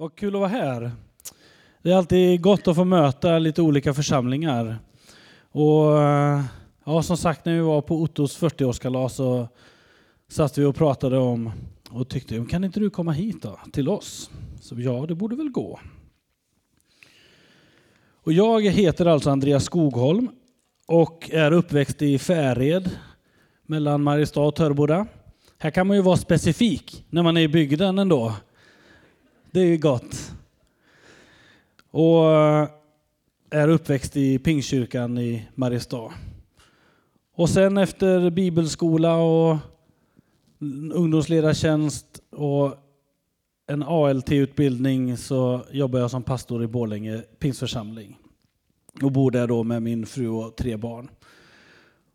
Vad kul att vara här. Det är alltid gott att få möta lite olika församlingar. Och eh, ja, som sagt, när vi var på Ottos 40-årskalas så satt vi och pratade om och tyckte, kan inte du komma hit då, till oss? Så ja, det borde väl gå. Och jag heter alltså Andreas Skogholm och är uppväxt i Färed mellan Mariestad och Törboda. Här kan man ju vara specifik när man är i bygden ändå. Det är ju gott. Och eh, är uppväxt i Pingstkyrkan i Mariestad. Och sen efter bibelskola och ungdomsledartjänst och en ALT-utbildning så jobbar jag som pastor i Borlänge pingstförsamling. Och bor där då med min fru och tre barn.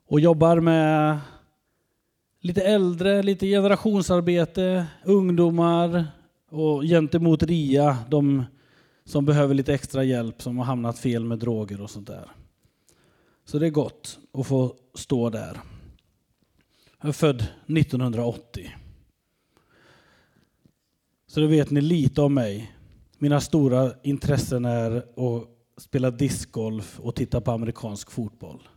Och jobbar med lite äldre, lite generationsarbete, ungdomar, och gentemot RIA, de som behöver lite extra hjälp, som har hamnat fel med droger och sånt där. Så det är gott att få stå där. Jag är född 1980. Så då vet ni lite om mig. Mina stora intressen är att spela discgolf och titta på amerikansk fotboll.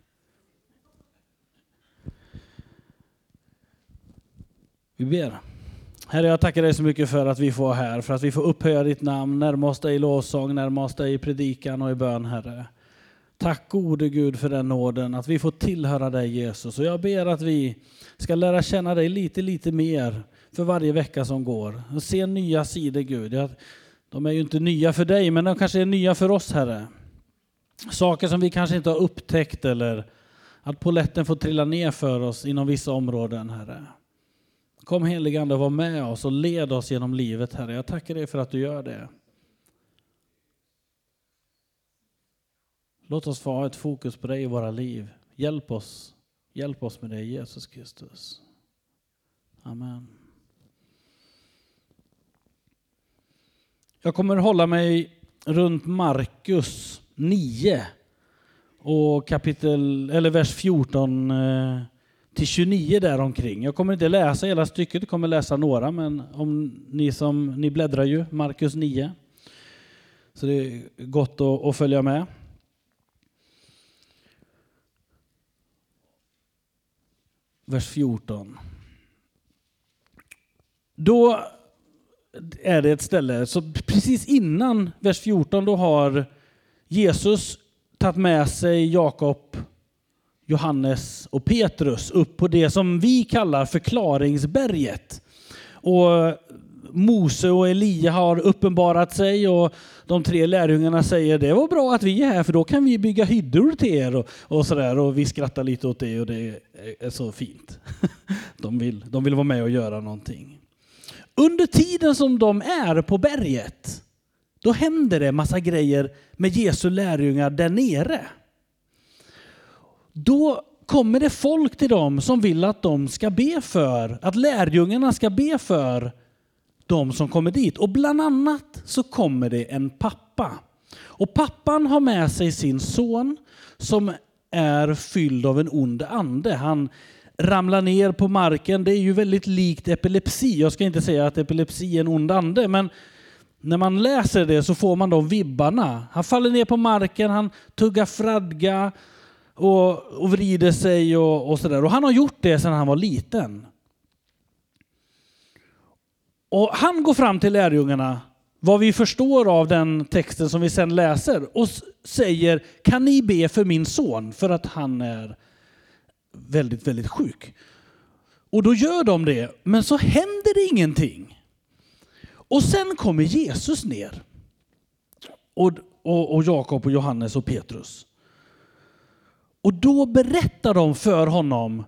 Vi ber. Herre, jag tackar dig så mycket för att vi får vara här, för att vi får upphöja ditt namn, närma oss dig i lovsång, närma oss dig i predikan och i bön, Herre. Tack gode Gud för den nåden, att vi får tillhöra dig Jesus. Och jag ber att vi ska lära känna dig lite, lite mer för varje vecka som går. Och se nya sidor, Gud. De är ju inte nya för dig, men de kanske är nya för oss, Herre. Saker som vi kanske inte har upptäckt eller att poletten får trilla ner för oss inom vissa områden, Herre. Kom heligande och var med oss och led oss genom livet, Herre. Jag tackar dig för att du gör det. Låt oss få ha ett fokus på dig i våra liv. Hjälp oss. Hjälp oss med det, Jesus Kristus. Amen. Jag kommer hålla mig runt Markus 9 och kapitel, eller vers 14 till 29 däromkring. Jag kommer inte läsa hela stycket, jag kommer läsa några, men om ni som ni bläddrar ju, Markus 9. Så det är gott att, att följa med. Vers 14. Då är det ett ställe, så precis innan vers 14, då har Jesus tagit med sig Jakob Johannes och Petrus upp på det som vi kallar förklaringsberget. Och Mose och Elia har uppenbarat sig och de tre lärjungarna säger det var bra att vi är här för då kan vi bygga hyddor till er och, och sådär och vi skrattar lite åt det och det är så fint. De vill, de vill vara med och göra någonting. Under tiden som de är på berget då händer det massa grejer med Jesu lärjungar där nere. Då kommer det folk till dem som vill att de ska be för, att lärjungarna ska be för de som kommer dit. Och bland annat så kommer det en pappa. Och pappan har med sig sin son som är fylld av en ond ande. Han ramlar ner på marken. Det är ju väldigt likt epilepsi. Jag ska inte säga att epilepsi är en ond ande, men när man läser det så får man de vibbarna. Han faller ner på marken, han tuggar fradga, och, och vrider sig och, och sådär. Och han har gjort det sedan han var liten. Och han går fram till lärjungarna, vad vi förstår av den texten som vi sen läser, och säger kan ni be för min son för att han är väldigt, väldigt sjuk. Och då gör de det, men så händer det ingenting. Och sen kommer Jesus ner. Och, och, och Jakob och Johannes och Petrus. Och då berättar de för honom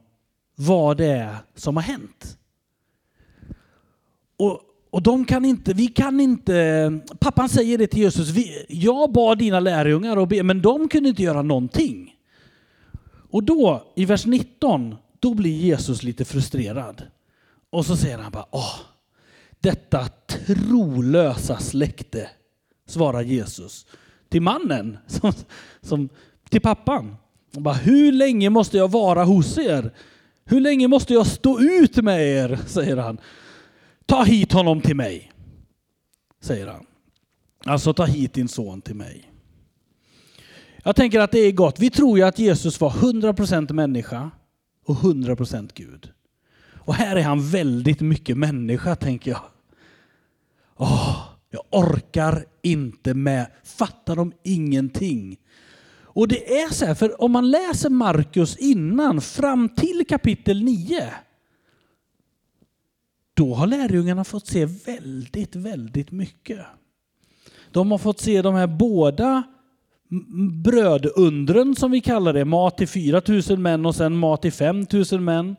vad det är som har hänt. Och, och de kan inte, vi kan inte, pappan säger det till Jesus, vi, jag bad dina lärjungar och be, men de kunde inte göra någonting. Och då, i vers 19, då blir Jesus lite frustrerad. Och så säger han bara, åh, detta trolösa släkte, svarar Jesus till mannen, som, som, till pappan. Bara, hur länge måste jag vara hos er? Hur länge måste jag stå ut med er? säger han. Ta hit honom till mig, säger han. Alltså ta hit din son till mig. Jag tänker att det är gott. Vi tror ju att Jesus var 100% människa och 100% Gud. Och här är han väldigt mycket människa, tänker jag. Åh, jag orkar inte med. Fattar de ingenting? Och det är så här, för om man läser Markus innan, fram till kapitel 9, då har lärjungarna fått se väldigt, väldigt mycket. De har fått se de här båda brödundren som vi kallar det, mat till 4 000 män och sen mat till 5 000 män.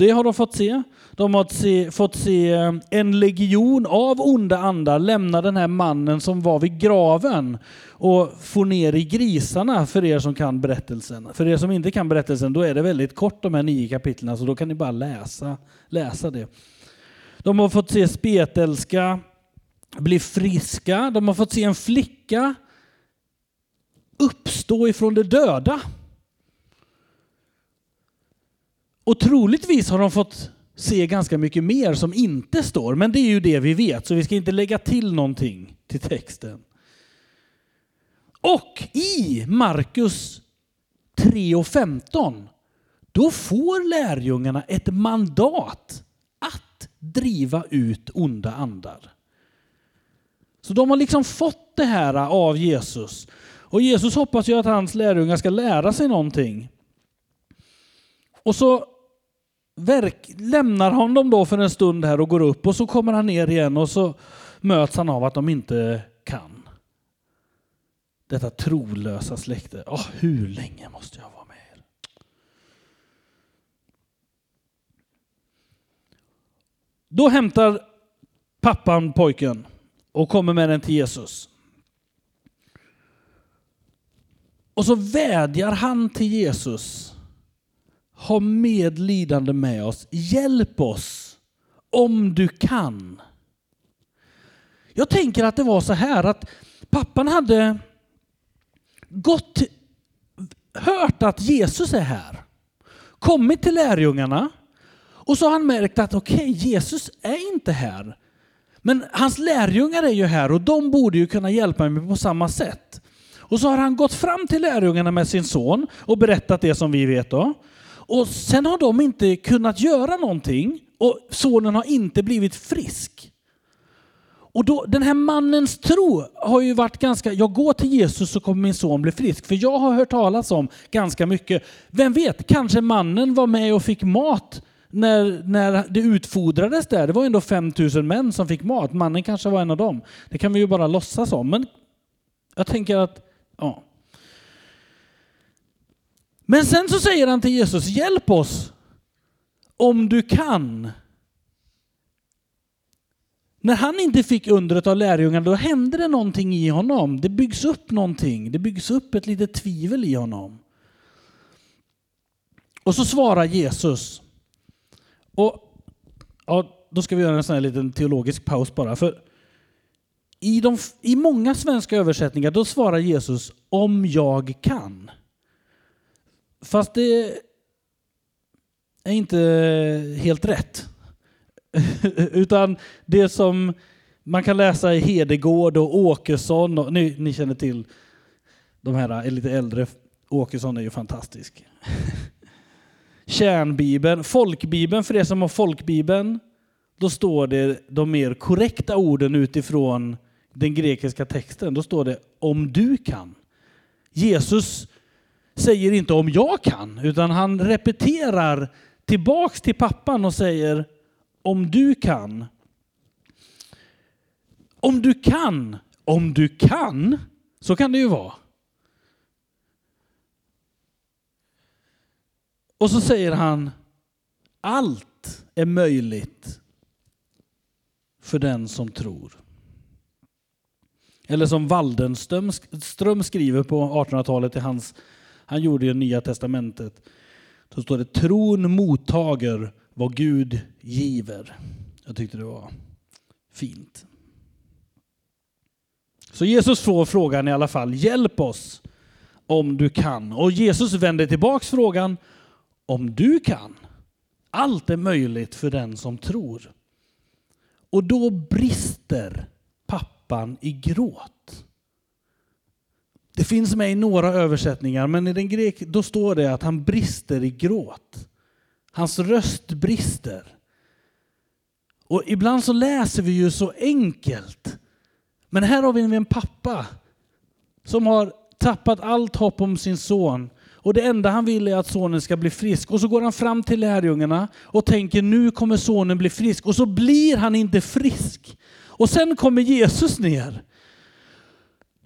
Det har de fått se. De har se, fått se eh, en legion av onda andar lämna den här mannen som var vid graven och få ner i grisarna för er som kan berättelsen. För er som inte kan berättelsen, då är det väldigt kort de här nio kapitlen, så då kan ni bara läsa, läsa det. De har fått se spetälska bli friska. De har fått se en flicka uppstå ifrån de döda. Och troligtvis har de fått se ganska mycket mer som inte står, men det är ju det vi vet, så vi ska inte lägga till någonting till texten. Och i Markus 3 och 15, då får lärjungarna ett mandat att driva ut onda andar. Så de har liksom fått det här av Jesus. Och Jesus hoppas ju att hans lärjungar ska lära sig någonting. Och så verk, lämnar han dem då för en stund här och går upp och så kommer han ner igen och så möts han av att de inte kan. Detta trolösa släkte. Oh, hur länge måste jag vara med er? Då hämtar pappan pojken och kommer med den till Jesus. Och så vädjar han till Jesus. Ha medlidande med oss. Hjälp oss om du kan. Jag tänker att det var så här att pappan hade gått, hört att Jesus är här. Kommit till lärjungarna och så har han märkt att okej, okay, Jesus är inte här. Men hans lärjungar är ju här och de borde ju kunna hjälpa mig på samma sätt. Och så har han gått fram till lärjungarna med sin son och berättat det som vi vet då. Och sen har de inte kunnat göra någonting och sonen har inte blivit frisk. Och då, den här mannens tro har ju varit ganska, jag går till Jesus så kommer min son bli frisk. För jag har hört talas om ganska mycket. Vem vet, kanske mannen var med och fick mat när, när det utfodrades där, det var ändå 5000 män som fick mat. Mannen kanske var en av dem. Det kan vi ju bara låtsas om. Men jag tänker att, ja. Men sen så säger han till Jesus, hjälp oss om du kan. När han inte fick undret av lärjungarna, då hände det någonting i honom. Det byggs upp någonting. Det byggs upp ett litet tvivel i honom. Och så svarar Jesus, och ja, Då ska vi göra en sån här liten teologisk paus bara. För i, de, I många svenska översättningar då svarar Jesus om jag kan. Fast det är inte helt rätt. Utan det som man kan läsa i Hedegård och Åkesson, och, ni, ni känner till de här är lite äldre. Åkesson är ju fantastisk. kärnbibeln, folkbibeln, för er som har folkbibeln, då står det de mer korrekta orden utifrån den grekiska texten. Då står det om du kan. Jesus säger inte om jag kan, utan han repeterar tillbaks till pappan och säger om du kan. Om du kan, om du kan, så kan det ju vara. Och så säger han, allt är möjligt för den som tror. Eller som Waldenström skriver på 1800-talet, i hans, han gjorde ju Nya Testamentet. Så står det tron mottager vad Gud giver. Jag tyckte det var fint. Så Jesus får frågan i alla fall, hjälp oss om du kan. Och Jesus vänder tillbaks frågan, om du kan. Allt är möjligt för den som tror. Och då brister pappan i gråt. Det finns med i några översättningar, men i den grek då står det att han brister i gråt. Hans röst brister. Och ibland så läser vi ju så enkelt. Men här har vi en pappa som har tappat allt hopp om sin son. Och det enda han vill är att sonen ska bli frisk. Och så går han fram till lärjungarna och tänker nu kommer sonen bli frisk. Och så blir han inte frisk. Och sen kommer Jesus ner.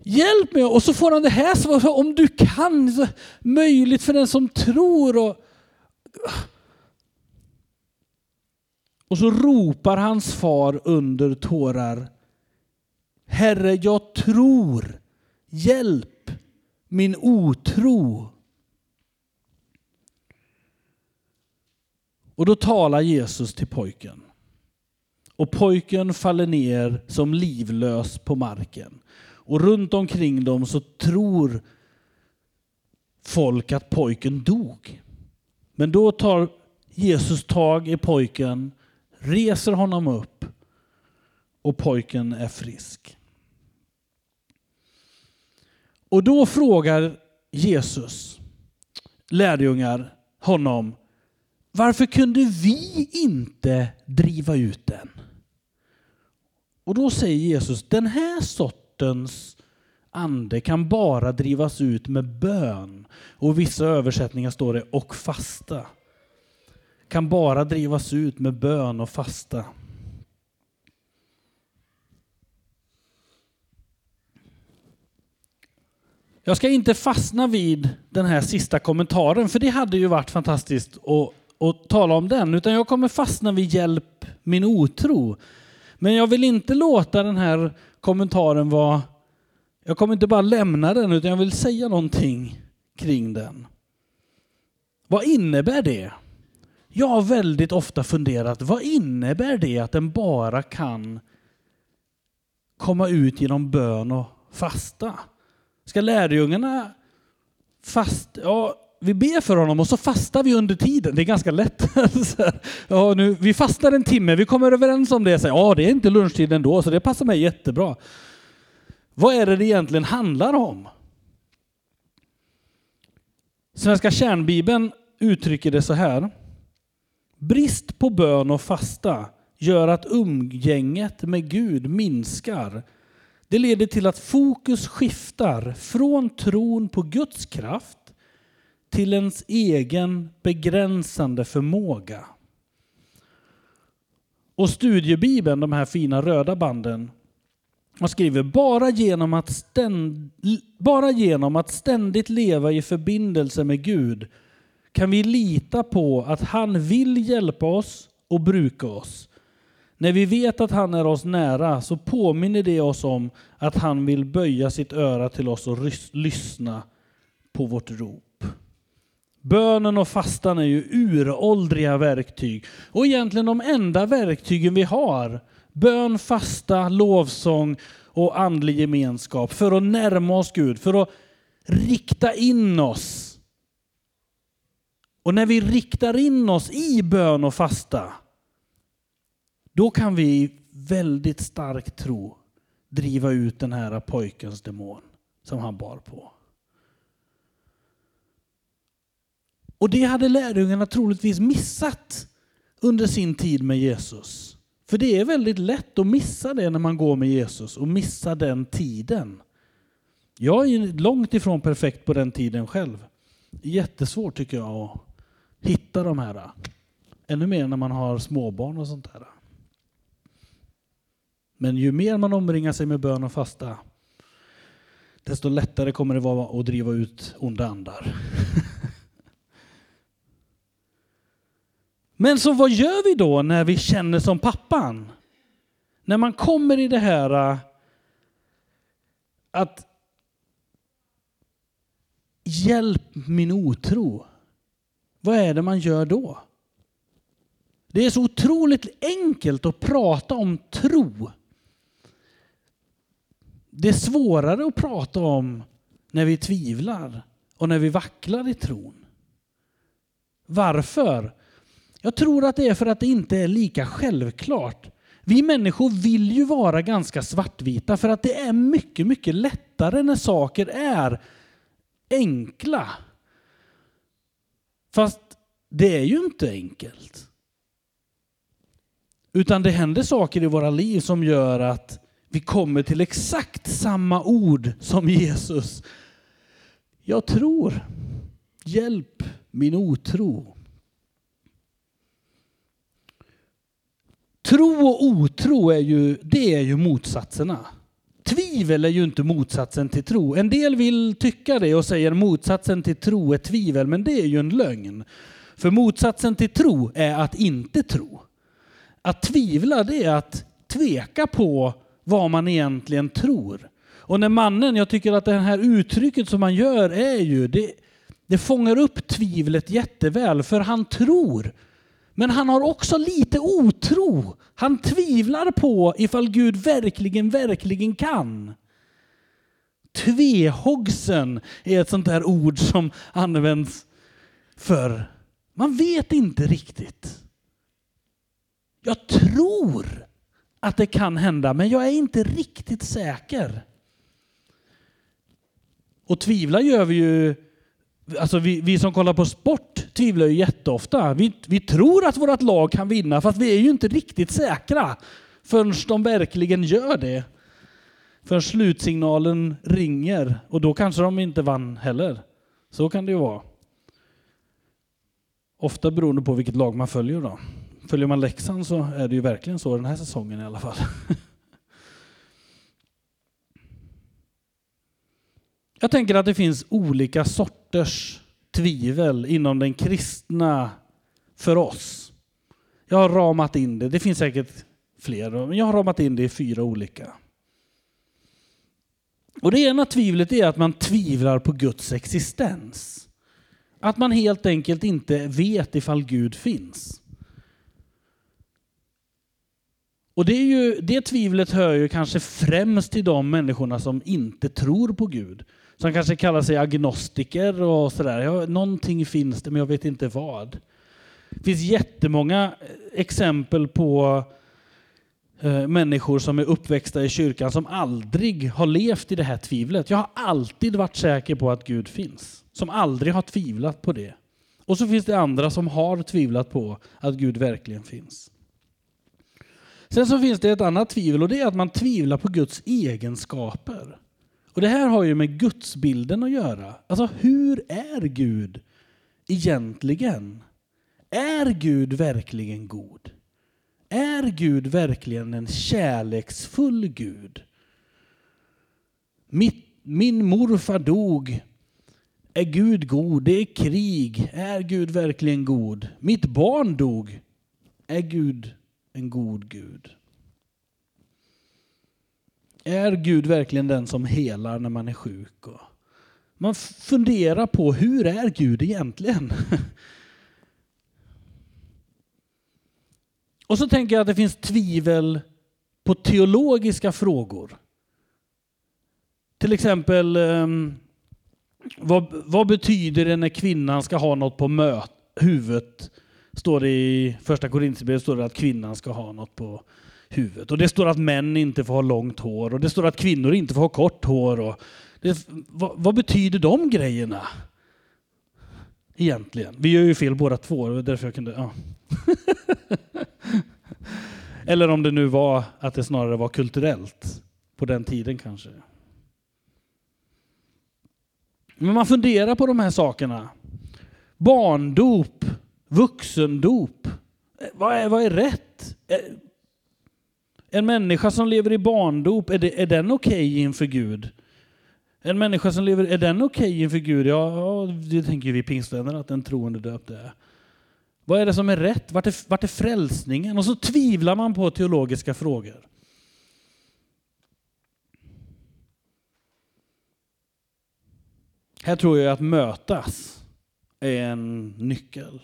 Hjälp mig! Och så får han det här svaret. Om du kan, så möjligt för den som tror. Och, och så ropar hans far under tårar. Herre, jag tror. Hjälp min otro. Och då talar Jesus till pojken. Och pojken faller ner som livlös på marken. Och runt omkring dem så tror folk att pojken dog. Men då tar Jesus tag i pojken, reser honom upp och pojken är frisk. Och då frågar Jesus lärjungar honom varför kunde vi inte driva ut den? Och då säger Jesus, den här sorten, sortens ande kan bara drivas ut med bön. Och i vissa översättningar står det och fasta. Kan bara drivas ut med bön och fasta. Jag ska inte fastna vid den här sista kommentaren, för det hade ju varit fantastiskt att, att tala om den, utan jag kommer fastna vid hjälp min otro. Men jag vill inte låta den här kommentaren var, Jag kommer inte bara lämna den, utan jag vill säga någonting kring den. Vad innebär det? Jag har väldigt ofta funderat, vad innebär det att den bara kan komma ut genom bön och fasta? Ska lärjungarna fast... Ja, vi ber för honom och så fastar vi under tiden. Det är ganska lätt. ja, nu, vi fastar en timme, vi kommer överens om det. Så, ja, det är inte lunchtid ändå, så det passar mig jättebra. Vad är det det egentligen handlar om? Svenska kärnbibeln uttrycker det så här. Brist på bön och fasta gör att umgänget med Gud minskar det leder till att fokus skiftar från tron på Guds kraft till ens egen begränsande förmåga. Och studiebibeln, de här fina röda banden, man skriver bara genom, att ständ, bara genom att ständigt leva i förbindelse med Gud kan vi lita på att han vill hjälpa oss och bruka oss när vi vet att han är oss nära så påminner det oss om att han vill böja sitt öra till oss och lyssna på vårt rop. Bönen och fastan är ju uråldriga verktyg och egentligen de enda verktygen vi har. Bön, fasta, lovsång och andlig gemenskap för att närma oss Gud, för att rikta in oss. Och när vi riktar in oss i bön och fasta då kan vi väldigt stark tro driva ut den här pojkens demon som han bar på. Och det hade lärjungarna troligtvis missat under sin tid med Jesus. För det är väldigt lätt att missa det när man går med Jesus och missa den tiden. Jag är långt ifrån perfekt på den tiden själv. Jättesvårt tycker jag att hitta de här. Ännu mer när man har småbarn och sånt där. Men ju mer man omringar sig med bön och fasta, desto lättare kommer det vara att driva ut onda andar. Men så vad gör vi då när vi känner som pappan? När man kommer i det här äh, att hjälp min otro. Vad är det man gör då? Det är så otroligt enkelt att prata om tro. Det är svårare att prata om när vi tvivlar och när vi vacklar i tron. Varför? Jag tror att det är för att det inte är lika självklart. Vi människor vill ju vara ganska svartvita för att det är mycket, mycket lättare när saker är enkla. Fast det är ju inte enkelt. Utan det händer saker i våra liv som gör att vi kommer till exakt samma ord som Jesus. Jag tror. Hjälp min otro. Tro och otro är ju, det är ju motsatserna. Tvivel är ju inte motsatsen till tro. En del vill tycka det och säger motsatsen till tro är tvivel, men det är ju en lögn. För motsatsen till tro är att inte tro. Att tvivla det är att tveka på vad man egentligen tror. Och när mannen, jag tycker att det här uttrycket som man gör är ju, det, det fångar upp tvivlet jätteväl för han tror. Men han har också lite otro. Han tvivlar på ifall Gud verkligen, verkligen kan. Tvehågsen är ett sånt där ord som används för man vet inte riktigt. Jag tror att det kan hända, men jag är inte riktigt säker. Och tvivla gör vi ju, alltså vi, vi som kollar på sport tvivlar ju jätteofta. Vi, vi tror att vårt lag kan vinna, fast vi är ju inte riktigt säkra förrän de verkligen gör det. Förrän slutsignalen ringer och då kanske de inte vann heller. Så kan det ju vara. Ofta beroende på vilket lag man följer då. Följer man Leksand så är det ju verkligen så den här säsongen i alla fall. Jag tänker att det finns olika sorters tvivel inom den kristna för oss. Jag har ramat in det, det finns säkert fler, men jag har ramat in det i fyra olika. Och det ena tvivlet är att man tvivlar på Guds existens. Att man helt enkelt inte vet ifall Gud finns. Och det, är ju, det tvivlet hör ju kanske främst till de människorna som inte tror på Gud. Som kanske kallar sig agnostiker och sådär. Ja, någonting finns det men jag vet inte vad. Det finns jättemånga eh, exempel på eh, människor som är uppväxta i kyrkan som aldrig har levt i det här tvivlet. Jag har alltid varit säker på att Gud finns. Som aldrig har tvivlat på det. Och så finns det andra som har tvivlat på att Gud verkligen finns. Sen så finns det ett annat tvivel och det är att man tvivlar på Guds egenskaper. Och det här har ju med gudsbilden att göra. Alltså hur är Gud egentligen? Är Gud verkligen god? Är Gud verkligen en kärleksfull Gud? Mitt, min morfar dog. Är Gud god? Det är krig. Är Gud verkligen god? Mitt barn dog. Är Gud en god Gud? Är Gud verkligen den som helar när man är sjuk? Och man funderar på hur är Gud egentligen? Och så tänker jag att det finns tvivel på teologiska frågor. Till exempel, ehm, vad, vad betyder det när kvinnan ska ha något på möt, huvudet? Står det i första Korinthierbrevet står det att kvinnan ska ha något på huvudet. Och det står att män inte får ha långt hår och det står att kvinnor inte får ha kort hår. Och det, vad, vad, betyder de grejerna? Egentligen. Vi gör ju fel båda två, det var därför jag kunde... Ja. Eller om det nu var att det snarare var kulturellt på den tiden kanske. Men man funderar på de här sakerna. Barndop, vuxendop. Eh, vad är, vad är rätt? Eh, en människa som lever i barndop, är, det, är den okej okay inför Gud? En människa som lever, är den okej okay inför Gud? Ja, det tänker vi pingstvänner att en troende döpt är. Vad är det som är rätt? Vart är, vart är frälsningen? Och så tvivlar man på teologiska frågor. Här tror jag att mötas är en nyckel.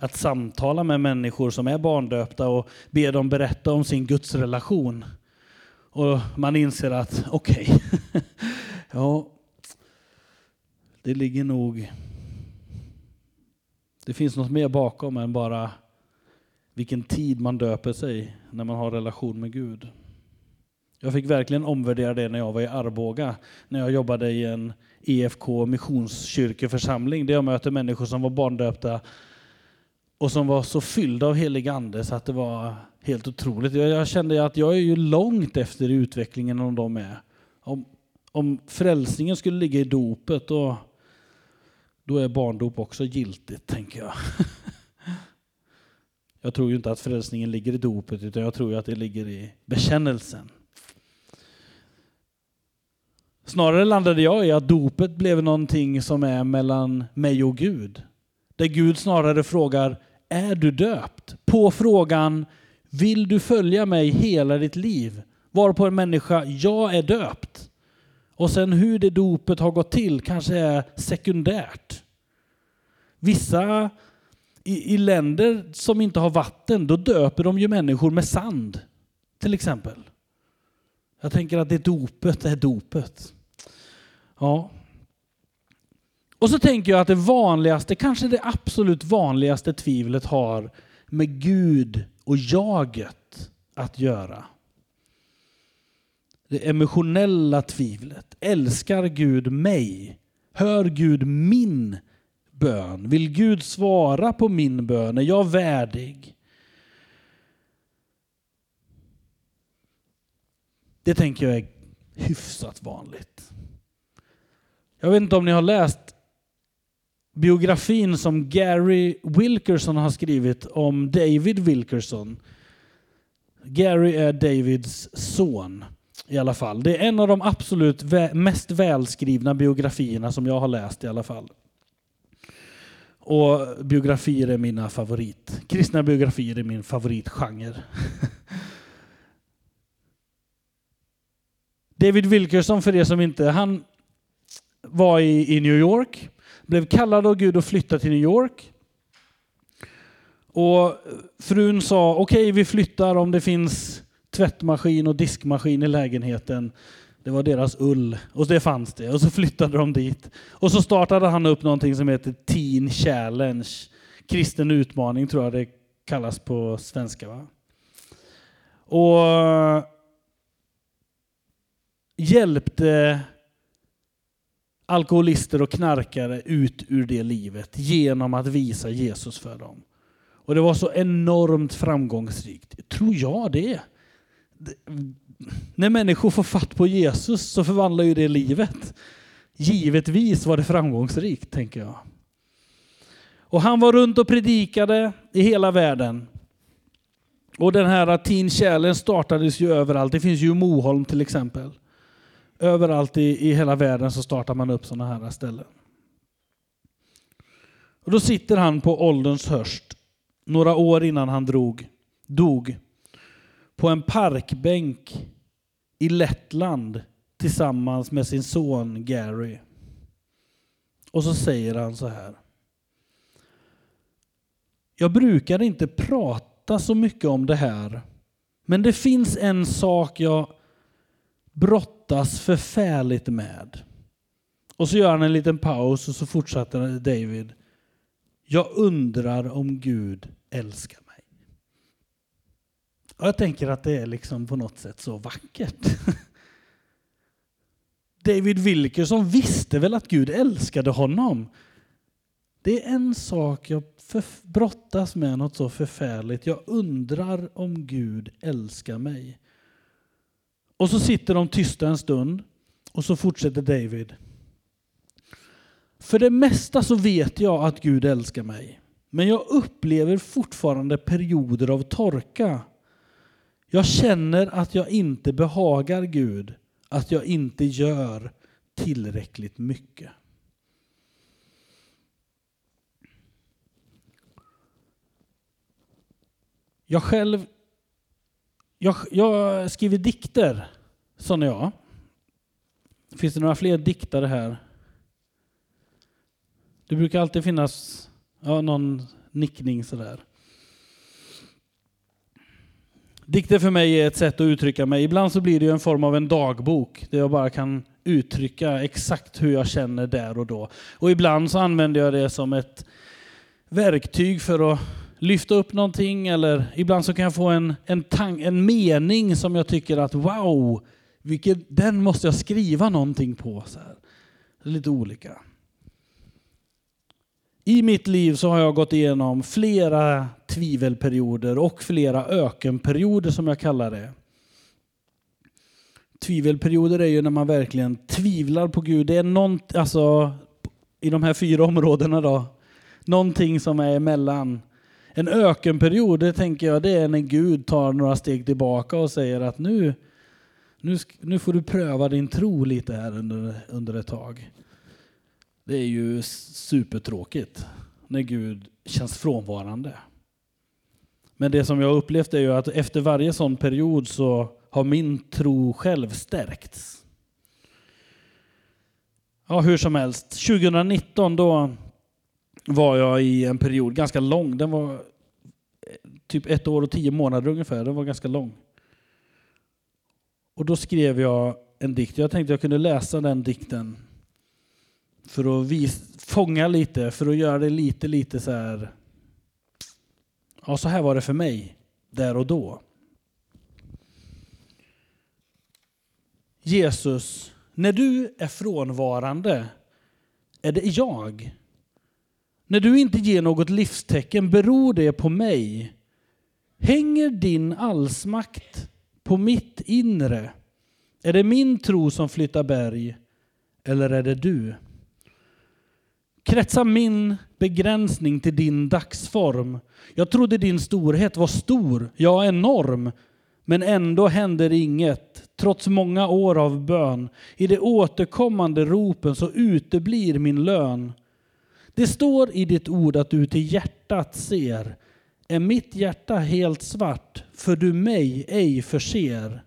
Att samtala med människor som är barndöpta och be dem berätta om sin gudsrelation. Och man inser att okej, okay, ja, det ligger nog... Det finns något mer bakom än bara vilken tid man döper sig när man har relation med Gud. Jag fick verkligen omvärdera det när jag var i Arboga, när jag jobbade i en EFK missionskyrkeförsamling där jag möter människor som var barndöpta och som var så fyllda av helig ande så att det var helt otroligt. Jag, kände att jag är ju långt efter i utvecklingen om de är. Om, om frälsningen skulle ligga i dopet då, då är barndop också giltigt, tänker jag. Jag tror ju inte att frälsningen ligger i dopet utan jag tror ju att det ligger i bekännelsen. Snarare landade jag i att dopet blev någonting som är mellan mig och Gud. Där Gud snarare frågar, är du döpt? På frågan, vill du följa mig hela ditt liv? Varpå en människa, jag är döpt. Och sen hur det dopet har gått till kanske är sekundärt. Vissa i, i länder som inte har vatten, då döper de ju människor med sand. Till exempel. Jag tänker att det dopet är dopet. Ja. Och så tänker jag att det vanligaste, kanske det absolut vanligaste tvivlet har med Gud och jaget att göra. Det emotionella tvivlet. Älskar Gud mig? Hör Gud min bön? Vill Gud svara på min bön? Är jag värdig? Det tänker jag är hyfsat vanligt. Jag vet inte om ni har läst biografin som Gary Wilkerson har skrivit om David Wilkerson. Gary är Davids son i alla fall. Det är en av de absolut mest välskrivna biografierna som jag har läst i alla fall. Och biografier är mina favorit. Kristna biografier är min favoritgenre. David Wilkerson, för er som inte, han var i, i New York, blev kallad av Gud att flytta till New York. Och frun sa, okej okay, vi flyttar om det finns tvättmaskin och diskmaskin i lägenheten. Det var deras ull och det fanns det. Och så flyttade de dit. Och så startade han upp någonting som heter Teen Challenge. Kristen utmaning tror jag det kallas på svenska. Va? Och hjälpte alkoholister och knarkare ut ur det livet genom att visa Jesus för dem. Och det var så enormt framgångsrikt. Tror jag det. När människor får fatt på Jesus så förvandlar ju det livet. Givetvis var det framgångsrikt, tänker jag. Och han var runt och predikade i hela världen. Och den här Teen Challenge startades ju överallt. Det finns ju i Moholm till exempel. Överallt i, i hela världen så startar man upp sådana här ställen. Och då sitter han på ålderns hörst, några år innan han drog, dog, på en parkbänk i Lettland tillsammans med sin son Gary. Och så säger han så här. Jag brukar inte prata så mycket om det här, men det finns en sak jag brottas förfärligt med. Och så gör han en liten paus och så fortsätter David. Jag undrar om Gud älskar mig. Och jag tänker att det är liksom på något sätt så vackert. David Wilkerson visste väl att Gud älskade honom. Det är en sak jag brottas med, något så förfärligt. Jag undrar om Gud älskar mig. Och så sitter de tysta en stund och så fortsätter David. För det mesta så vet jag att Gud älskar mig. Men jag upplever fortfarande perioder av torka. Jag känner att jag inte behagar Gud, att jag inte gör tillräckligt mycket. Jag själv jag, jag skriver dikter, sa jag. Finns det några fler diktare här? Det brukar alltid finnas ja, någon nickning sådär. Dikter för mig är ett sätt att uttrycka mig. Ibland så blir det en form av en dagbok där jag bara kan uttrycka exakt hur jag känner där och då. Och ibland så använder jag det som ett verktyg för att lyfta upp någonting eller ibland så kan jag få en, en, tang, en mening som jag tycker att wow, vilket, den måste jag skriva någonting på. Så här. Lite olika. I mitt liv så har jag gått igenom flera tvivelperioder och flera ökenperioder som jag kallar det. Tvivelperioder är ju när man verkligen tvivlar på Gud. Det är någonting alltså, i de här fyra områdena då, någonting som är emellan. En ökenperiod, det tänker jag, det är när Gud tar några steg tillbaka och säger att nu, nu, nu får du pröva din tro lite här under, under ett tag. Det är ju supertråkigt när Gud känns frånvarande. Men det som jag har upplevt är ju att efter varje sån period så har min tro själv stärkts. Ja, hur som helst. 2019 då var jag i en period ganska lång. Den var eh, typ ett år och tio månader ungefär. Den var ganska lång. Och då skrev jag en dikt. Jag tänkte jag kunde läsa den dikten för att vis, fånga lite, för att göra det lite, lite så här. Ja, så här var det för mig där och då. Jesus, när du är frånvarande är det jag. När du inte ger något livstecken beror det på mig. Hänger din allsmakt på mitt inre? Är det min tro som flyttar berg eller är det du? Kretsar min begränsning till din dagsform? Jag trodde din storhet var stor, ja enorm, men ändå händer inget, trots många år av bön. I de återkommande ropen så uteblir min lön. Det står i ditt ord att du till hjärtat ser. Är mitt hjärta helt svart, för du mig ej förser?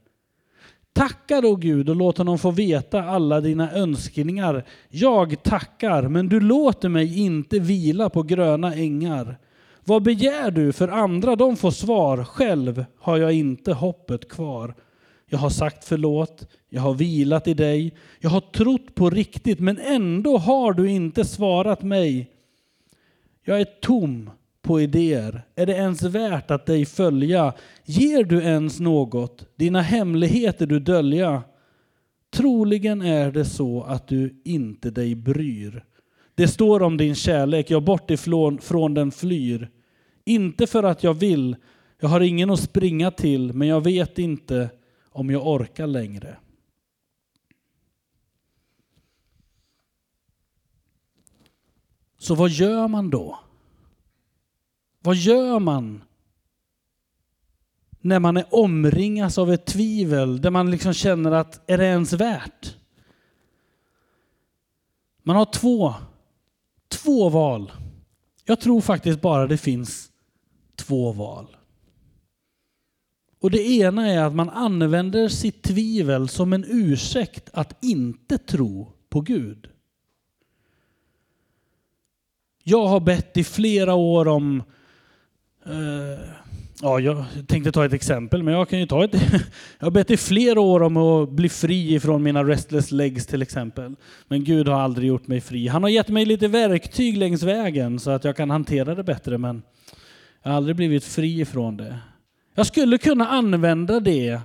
Tacka då Gud och låt honom få veta alla dina önskningar. Jag tackar, men du låter mig inte vila på gröna ängar. Vad begär du för andra? De får svar. Själv har jag inte hoppet kvar. Jag har sagt förlåt, jag har vilat i dig, jag har trott på riktigt, men ändå har du inte svarat mig. Jag är tom på idéer. Är det ens värt att dig följa? Ger du ens något? Dina hemligheter du dölja? Troligen är det så att du inte dig bryr. Det står om din kärlek, jag bort ifrån från den flyr. Inte för att jag vill, jag har ingen att springa till, men jag vet inte om jag orkar längre. Så vad gör man då? Vad gör man när man är omringas av ett tvivel, där man liksom känner att är det ens värt? Man har två, två val. Jag tror faktiskt bara det finns två val. Och det ena är att man använder sitt tvivel som en ursäkt att inte tro på Gud. Jag har bett i flera år om eh, ja, jag tänkte ta ett exempel, men jag kan ju ta ett. jag har bett i flera år om att bli fri från mina restless legs till exempel. Men Gud har aldrig gjort mig fri. Han har gett mig lite verktyg längs vägen så att jag kan hantera det bättre, men jag har aldrig blivit fri från det. Jag skulle kunna använda det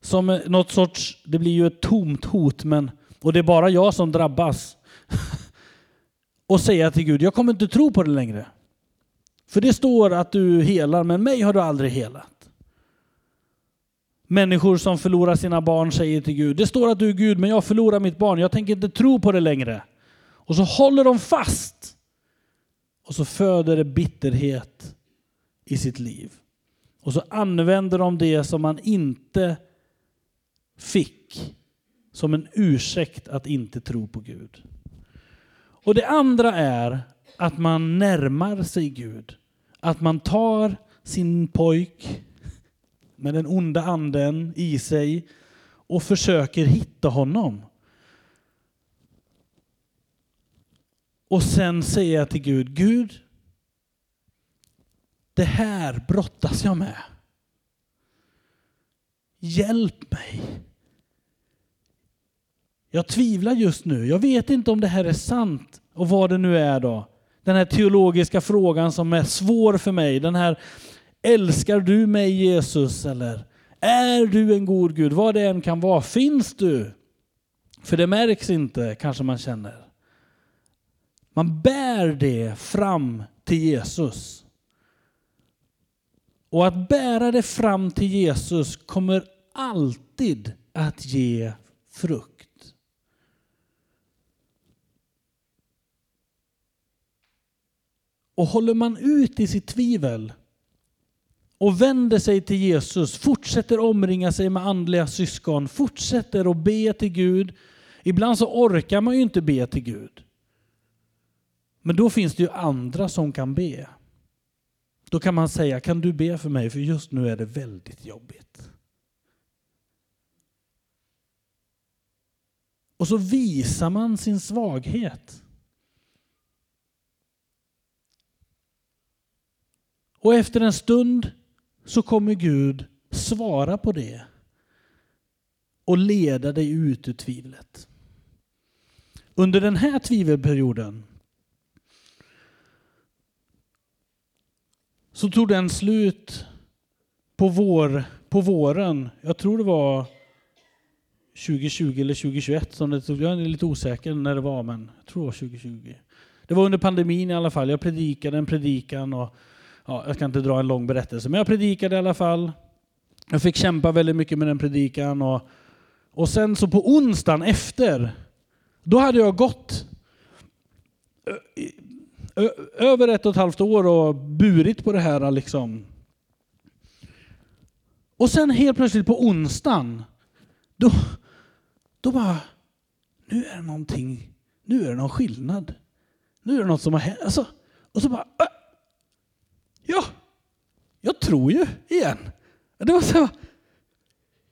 som något sorts, det blir ju ett tomt hot, men, och det är bara jag som drabbas. och säga till Gud, jag kommer inte tro på det längre. För det står att du helar, men mig har du aldrig helat. Människor som förlorar sina barn säger till Gud, det står att du är Gud, men jag förlorar mitt barn, jag tänker inte tro på det längre. Och så håller de fast. Och så föder det bitterhet i sitt liv. Och så använder de det som man inte fick som en ursäkt att inte tro på Gud. Och det andra är att man närmar sig Gud. Att man tar sin pojk med den onda anden i sig och försöker hitta honom. Och sen säger jag till Gud, Gud, det här brottas jag med. Hjälp mig. Jag tvivlar just nu. Jag vet inte om det här är sant och vad det nu är då. Den här teologiska frågan som är svår för mig. Den här älskar du mig Jesus? Eller är du en god Gud? Vad det än kan vara. Finns du? För det märks inte kanske man känner. Man bär det fram till Jesus. Och att bära det fram till Jesus kommer alltid att ge frukt. Och håller man ut i sitt tvivel och vänder sig till Jesus, fortsätter omringa sig med andliga syskon, fortsätter att be till Gud. Ibland så orkar man ju inte be till Gud. Men då finns det ju andra som kan be. Då kan man säga, kan du be för mig? För just nu är det väldigt jobbigt. Och så visar man sin svaghet. Och efter en stund så kommer Gud svara på det och leda dig ut ur tvivlet. Under den här tvivelperioden så tog den slut på, vår, på våren. Jag tror det var 2020 eller 2021 som det tog. Jag är lite osäker när det var, men jag tror det var 2020. Det var under pandemin i alla fall. Jag predikade en predikan och ja, jag ska inte dra en lång berättelse, men jag predikade i alla fall. Jag fick kämpa väldigt mycket med den predikan och, och sen så på onsdagen efter, då hade jag gått eh, över ett och ett halvt år och burit på det här liksom. Och sen helt plötsligt på onsdagen, då, då bara, nu är det någonting, nu är det någon skillnad. Nu är det något som har hänt. Alltså, och så bara, äh, ja, jag tror ju igen. Det var så, här,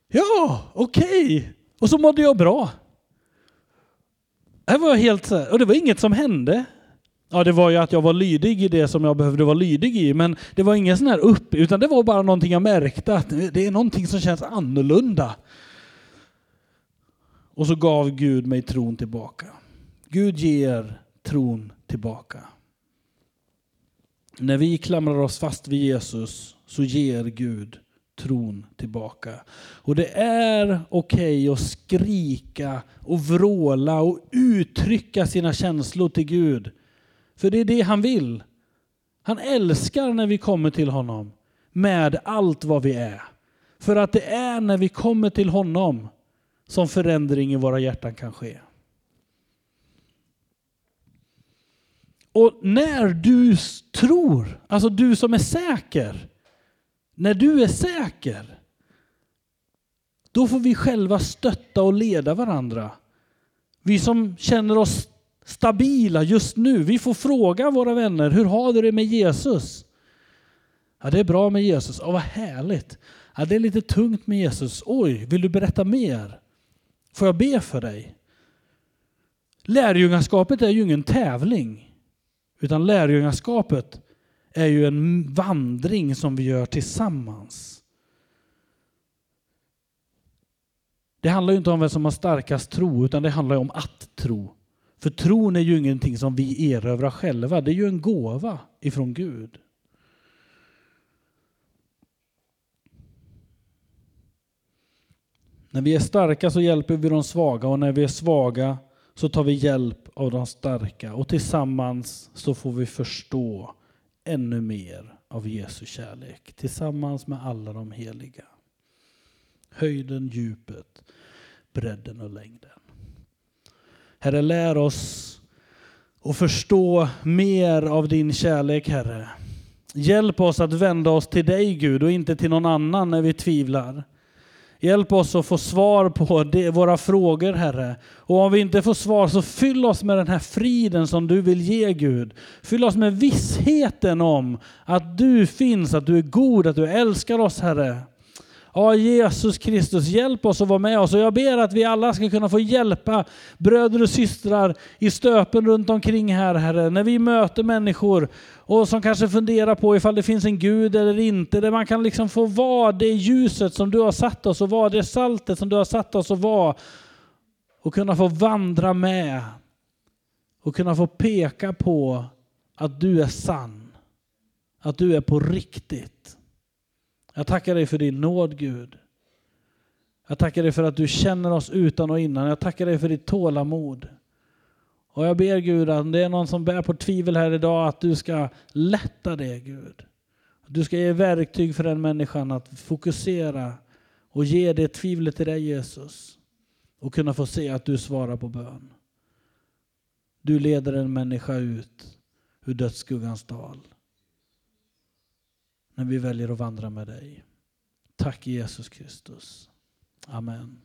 ja, okej. Okay. Och så mådde jag bra. Det var helt och det var inget som hände. Ja, det var ju att jag var lydig i det som jag behövde vara lydig i, men det var ingen sån här upp, utan det var bara någonting jag märkte att det är någonting som känns annorlunda. Och så gav Gud mig tron tillbaka. Gud ger tron tillbaka. När vi klamrar oss fast vid Jesus så ger Gud tron tillbaka. Och det är okej okay att skrika och vråla och uttrycka sina känslor till Gud. För det är det han vill. Han älskar när vi kommer till honom med allt vad vi är. För att det är när vi kommer till honom som förändring i våra hjärtan kan ske. Och när du tror, alltså du som är säker, när du är säker, då får vi själva stötta och leda varandra. Vi som känner oss stabila just nu. Vi får fråga våra vänner, hur har du det med Jesus? Ja, det är bra med Jesus. Ja, vad härligt. Ja, det är lite tungt med Jesus. Oj, vill du berätta mer? Får jag be för dig? Lärjungaskapet är ju ingen tävling. Utan lärjungaskapet är ju en vandring som vi gör tillsammans. Det handlar ju inte om vem som har starkast tro, utan det handlar om att tro. För tron är ju ingenting som vi erövrar själva, det är ju en gåva ifrån Gud. När vi är starka så hjälper vi de svaga och när vi är svaga så tar vi hjälp av de starka och tillsammans så får vi förstå ännu mer av Jesu kärlek tillsammans med alla de heliga. Höjden, djupet, bredden och längden. Herre, lär oss att förstå mer av din kärlek, Herre. Hjälp oss att vända oss till dig, Gud, och inte till någon annan när vi tvivlar. Hjälp oss att få svar på det, våra frågor, Herre. Och om vi inte får svar, så fyll oss med den här friden som du vill ge, Gud. Fyll oss med vissheten om att du finns, att du är god, att du älskar oss, Herre. Ja, Jesus Kristus, hjälp oss att vara med oss. Och jag ber att vi alla ska kunna få hjälpa bröder och systrar i stöpen runt omkring här, Herre. När vi möter människor och som kanske funderar på ifall det finns en Gud eller inte. Där man kan liksom få vara det ljuset som du har satt oss och vara det saltet som du har satt oss att vara. Och kunna få vandra med. Och kunna få peka på att du är sann. Att du är på riktigt. Jag tackar dig för din nåd Gud. Jag tackar dig för att du känner oss utan och innan. Jag tackar dig för ditt tålamod. Och jag ber Gud att om det är någon som bär på tvivel här idag att du ska lätta det Gud. Du ska ge verktyg för den människan att fokusera och ge det tvivlet till dig Jesus. Och kunna få se att du svarar på bön. Du leder en människa ut ur dödsskuggans dal. När vi väljer att vandra med dig. Tack Jesus Kristus. Amen.